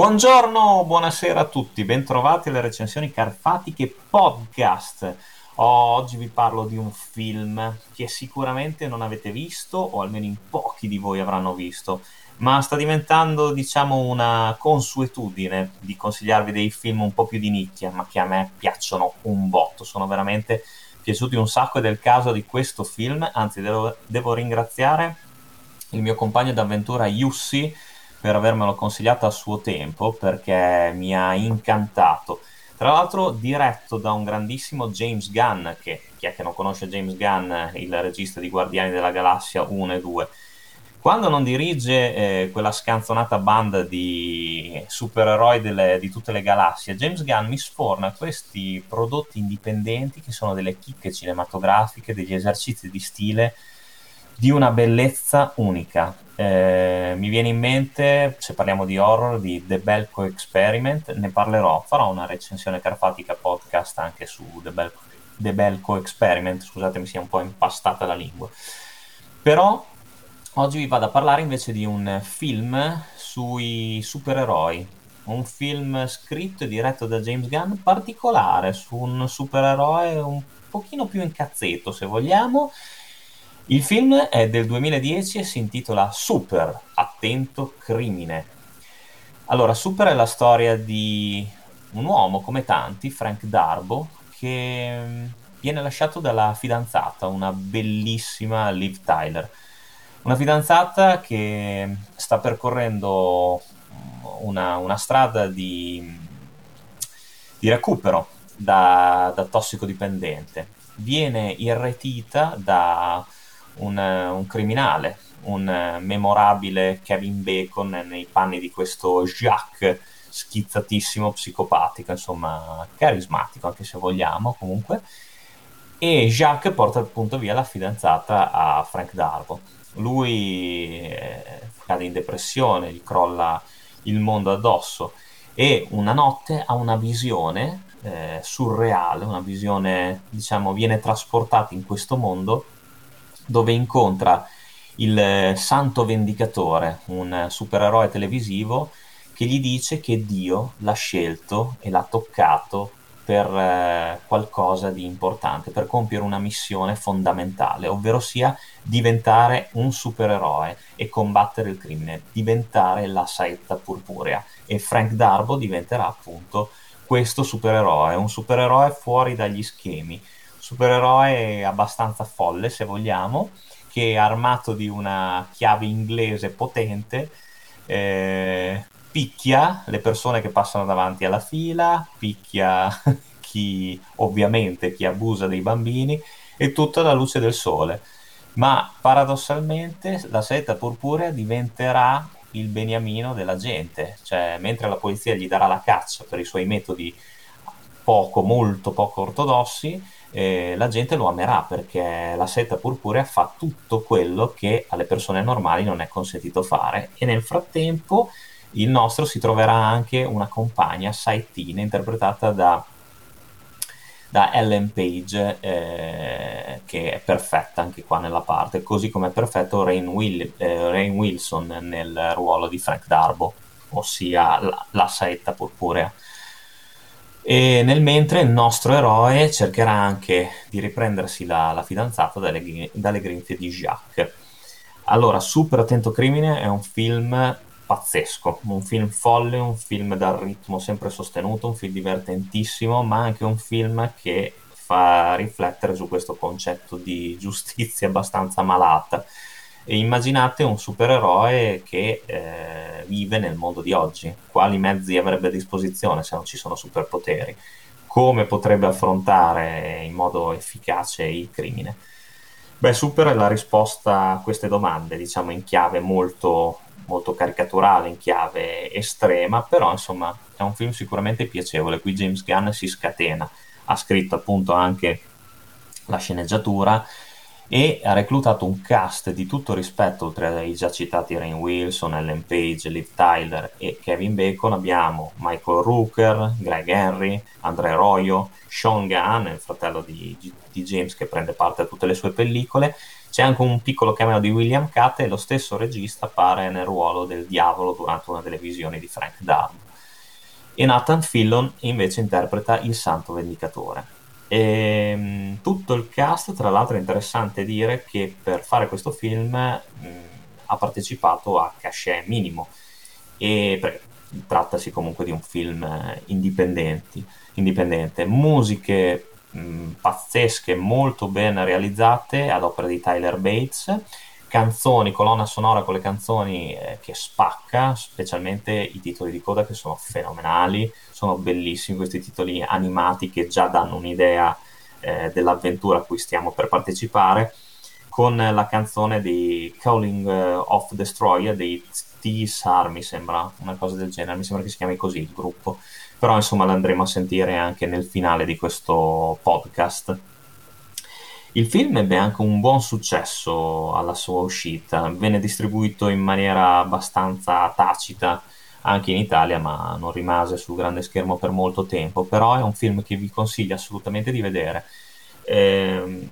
Buongiorno, buonasera a tutti, bentrovati alle recensioni carfatiche podcast. Oggi vi parlo di un film che sicuramente non avete visto, o almeno in pochi di voi avranno visto, ma sta diventando, diciamo, una consuetudine di consigliarvi dei film un po' più di nicchia, ma che a me piacciono un botto, sono veramente piaciuti un sacco ed è il caso di questo film, anzi devo, devo ringraziare il mio compagno d'avventura Yussi per avermelo consigliato a suo tempo perché mi ha incantato. Tra l'altro diretto da un grandissimo James Gunn, che chi è che non conosce James Gunn, il regista di Guardiani della Galassia 1 e 2. Quando non dirige eh, quella scanzonata banda di supereroi delle, di tutte le galassie, James Gunn mi sforna questi prodotti indipendenti che sono delle chicche cinematografiche, degli esercizi di stile di una bellezza unica. Eh, mi viene in mente, se parliamo di horror, di The Belko Experiment, ne parlerò, farò una recensione carpatica podcast anche su The Belko, The Belko Experiment, scusate mi sia un po' impastata la lingua. Però oggi vi vado a parlare invece di un film sui supereroi, un film scritto e diretto da James Gunn particolare su un supereroe un pochino più incazzetto se vogliamo, il film è del 2010 e si intitola Super, attento crimine. Allora, Super è la storia di un uomo come tanti, Frank Darbo, che mm, viene lasciato dalla fidanzata, una bellissima Liv Tyler. Una fidanzata che sta percorrendo una, una strada di, di recupero da, da tossicodipendente. Viene irretita da un, un criminale, un memorabile Kevin Bacon nei panni di questo Jacques schizzatissimo, psicopatico, insomma, carismatico anche se vogliamo comunque. E Jacques porta appunto via la fidanzata a Frank Darbo. Lui eh, cade in depressione, gli crolla il mondo addosso e una notte ha una visione eh, surreale, una visione, diciamo, viene trasportata in questo mondo dove incontra il eh, Santo Vendicatore, un supereroe televisivo, che gli dice che Dio l'ha scelto e l'ha toccato per eh, qualcosa di importante, per compiere una missione fondamentale, ovvero sia diventare un supereroe e combattere il crimine, diventare la saetta purpurea. E Frank Darbo diventerà appunto questo supereroe, un supereroe fuori dagli schemi, supereroe abbastanza folle, se vogliamo, che armato di una chiave inglese potente eh, picchia le persone che passano davanti alla fila, picchia chi ovviamente chi abusa dei bambini e tutto alla luce del sole. Ma paradossalmente la seta purpurea diventerà il beniamino della gente, cioè mentre la polizia gli darà la caccia per i suoi metodi poco, molto poco ortodossi, eh, la gente lo amerà perché la seta purpurea fa tutto quello che alle persone normali non è consentito fare e nel frattempo il nostro si troverà anche una compagna, Saitine, interpretata da, da Ellen Page, eh, che è perfetta anche qua nella parte, così come è perfetto Rain, Will, eh, Rain Wilson nel ruolo di Frank Darbo, ossia la, la saetta purpurea. E nel mentre il nostro eroe cercherà anche di riprendersi la, la fidanzata dalle, dalle grinfie di Jacques. Allora, Super Attento Crimine è un film pazzesco, un film folle, un film dal ritmo sempre sostenuto, un film divertentissimo, ma anche un film che fa riflettere su questo concetto di giustizia abbastanza malata. E immaginate un supereroe che eh, vive nel mondo di oggi, quali mezzi avrebbe a disposizione se non ci sono superpoteri, come potrebbe affrontare in modo efficace il crimine. Beh, Super è la risposta a queste domande, diciamo in chiave molto, molto caricaturale, in chiave estrema, però insomma è un film sicuramente piacevole. Qui James Gunn si scatena, ha scritto appunto anche la sceneggiatura e ha reclutato un cast di tutto rispetto, oltre ai già citati Rain Wilson, Ellen Page, Liv Tyler e Kevin Bacon, abbiamo Michael Rooker, Greg Henry, Andre Royo, Sean Gunn, il fratello di, di James che prende parte a tutte le sue pellicole, C'è anche un piccolo cameo di William Catt e lo stesso regista appare nel ruolo del diavolo durante una delle visioni di Frank Darbo. E Nathan Fillon invece interpreta il Santo Vendicatore. E, ehm, tutto il cast, tra l'altro, è interessante dire che per fare questo film mh, ha partecipato a cachet minimo. E per, trattasi comunque di un film eh, indipendente. Musiche mh, pazzesche, molto ben realizzate ad opera di Tyler Bates, canzoni, colonna sonora con le canzoni eh, che spacca, specialmente i titoli di coda che sono fenomenali, sono bellissimi questi titoli animati che già danno un'idea eh, dell'avventura a cui stiamo per partecipare, con la canzone di Calling eh, of Destroyer dei T-Sar, mi sembra, una cosa del genere, mi sembra che si chiami così il gruppo però insomma l'andremo a sentire anche nel finale di questo podcast. Il film ebbe anche un buon successo alla sua uscita, venne distribuito in maniera abbastanza tacita anche in Italia, ma non rimase sul grande schermo per molto tempo, però è un film che vi consiglio assolutamente di vedere. Eh,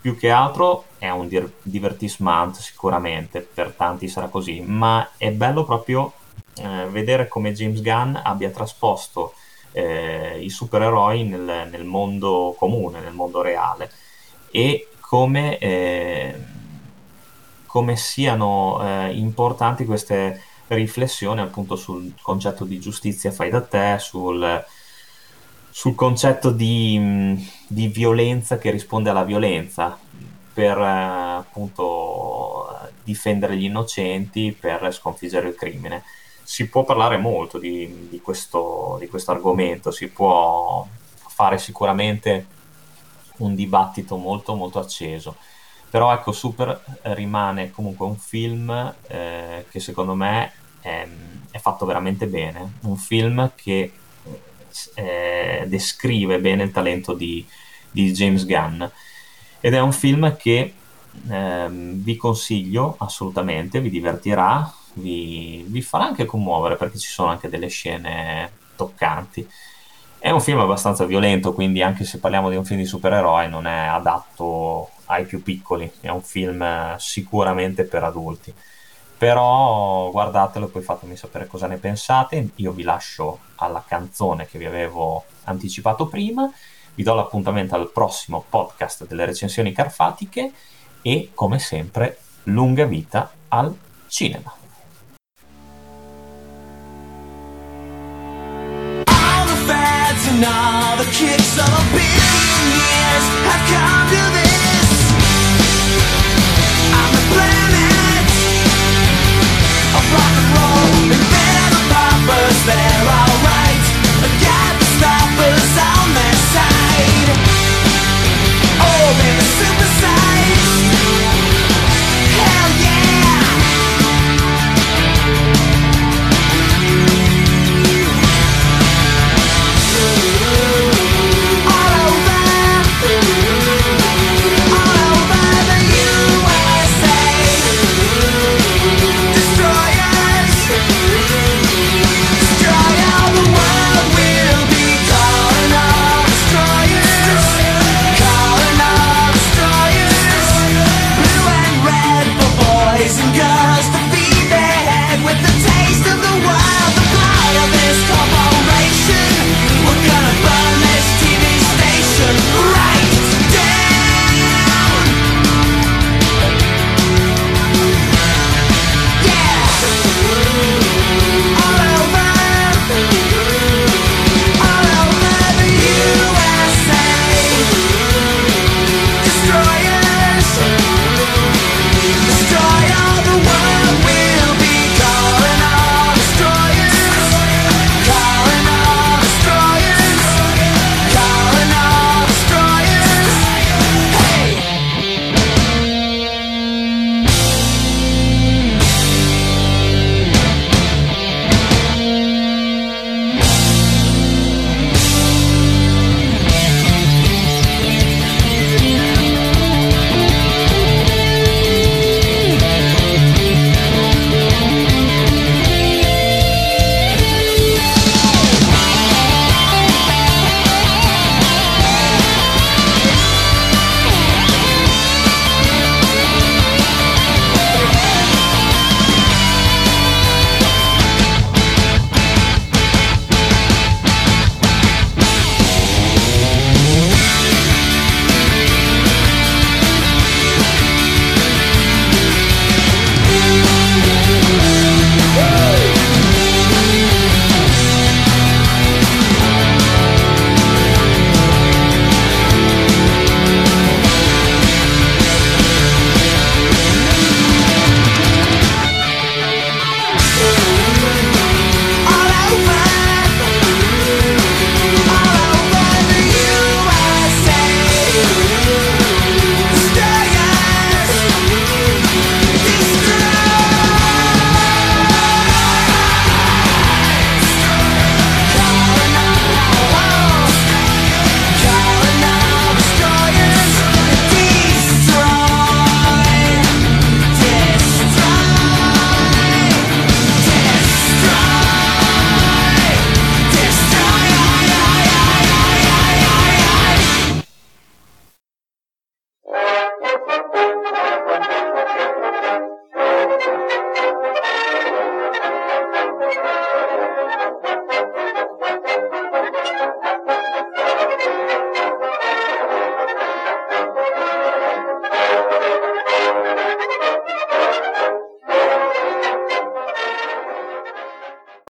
più che altro è un divertissement sicuramente, per tanti sarà così, ma è bello proprio eh, vedere come James Gunn abbia trasposto eh, i supereroi nel, nel, mondo comune, nel mondo reale e come, eh, come siano eh, importanti queste riflessioni appunto sul concetto di giustizia fai da te, sul, sul concetto di, di, violenza che risponde alla violenza per eh, appunto difendere gli innocenti, per sconfiggere il crimine. Si può parlare molto di, di, questo, di questo argomento, si può fare sicuramente un dibattito molto molto acceso. Però ecco, Super rimane comunque un film eh, che secondo me è, è, fatto veramente bene, un film che eh, descrive bene il talento di, di, James Gunn ed è un film che eh, vi consiglio assolutamente, vi divertirà, vi, vi farà anche commuovere perché ci sono anche delle scene toccanti. È un film abbastanza violento, quindi anche se parliamo di un film di supereroi non è adatto ai più piccoli, è un film sicuramente per adulti. Però guardatelo e poi fatemi sapere cosa ne pensate. Io vi lascio alla canzone che vi avevo anticipato prima. Vi do l'appuntamento al prossimo podcast delle recensioni carfatiche e come sempre lunga vita al cinema. And all the kicks of a billion years have come